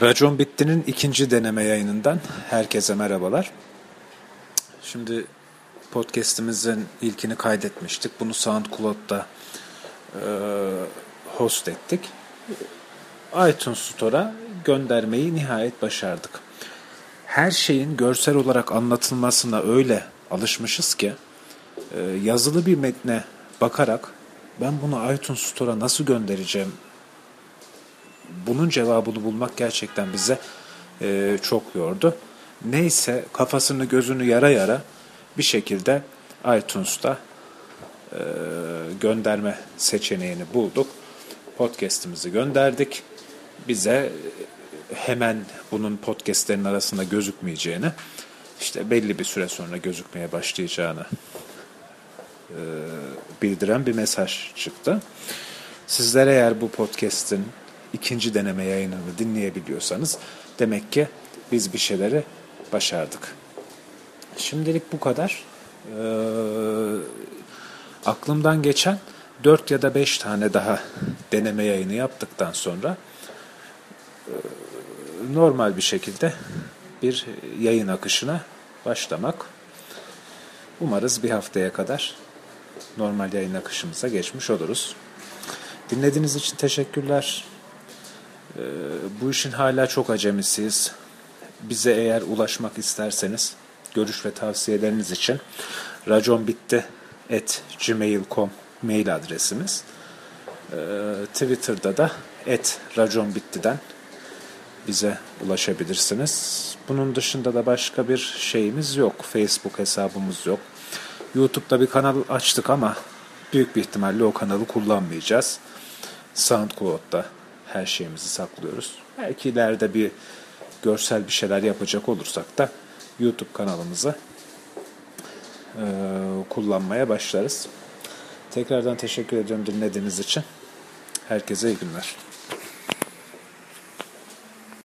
Racon Bitti'nin ikinci deneme yayınından herkese merhabalar. Şimdi podcast'imizin ilkini kaydetmiştik. Bunu SoundCloud'da e, host ettik. iTunes Store'a göndermeyi nihayet başardık. Her şeyin görsel olarak anlatılmasına öyle alışmışız ki e, yazılı bir metne bakarak ben bunu iTunes Store'a nasıl göndereceğim bunun cevabını bulmak gerçekten bize e, çok yordu. Neyse kafasını gözünü yara yara bir şekilde iTunes'ta e, gönderme seçeneğini bulduk. Podcast'imizi gönderdik. Bize hemen bunun podcastlerin arasında gözükmeyeceğini, işte belli bir süre sonra gözükmeye başlayacağını e, bildiren bir mesaj çıktı. Sizler eğer bu podcast'in ikinci deneme yayınını dinleyebiliyorsanız demek ki biz bir şeyleri başardık. Şimdilik bu kadar. Ee, aklımdan geçen 4 ya da 5 tane daha deneme yayını yaptıktan sonra e, normal bir şekilde bir yayın akışına başlamak. Umarız bir haftaya kadar normal yayın akışımıza geçmiş oluruz. Dinlediğiniz için teşekkürler. Ee, bu işin hala çok acemisiyiz. Bize eğer ulaşmak isterseniz görüş ve tavsiyeleriniz için raconbitti@gmail.com mail adresimiz. Ee, Twitter'da da et raconbitti'den bize ulaşabilirsiniz. Bunun dışında da başka bir şeyimiz yok. Facebook hesabımız yok. YouTube'da bir kanal açtık ama büyük bir ihtimalle o kanalı kullanmayacağız. SoundCloud'da her şeyimizi saklıyoruz. Belki ileride bir görsel bir şeyler yapacak olursak da YouTube kanalımızı e, kullanmaya başlarız. Tekrardan teşekkür ediyorum dinlediğiniz için. Herkese iyi günler.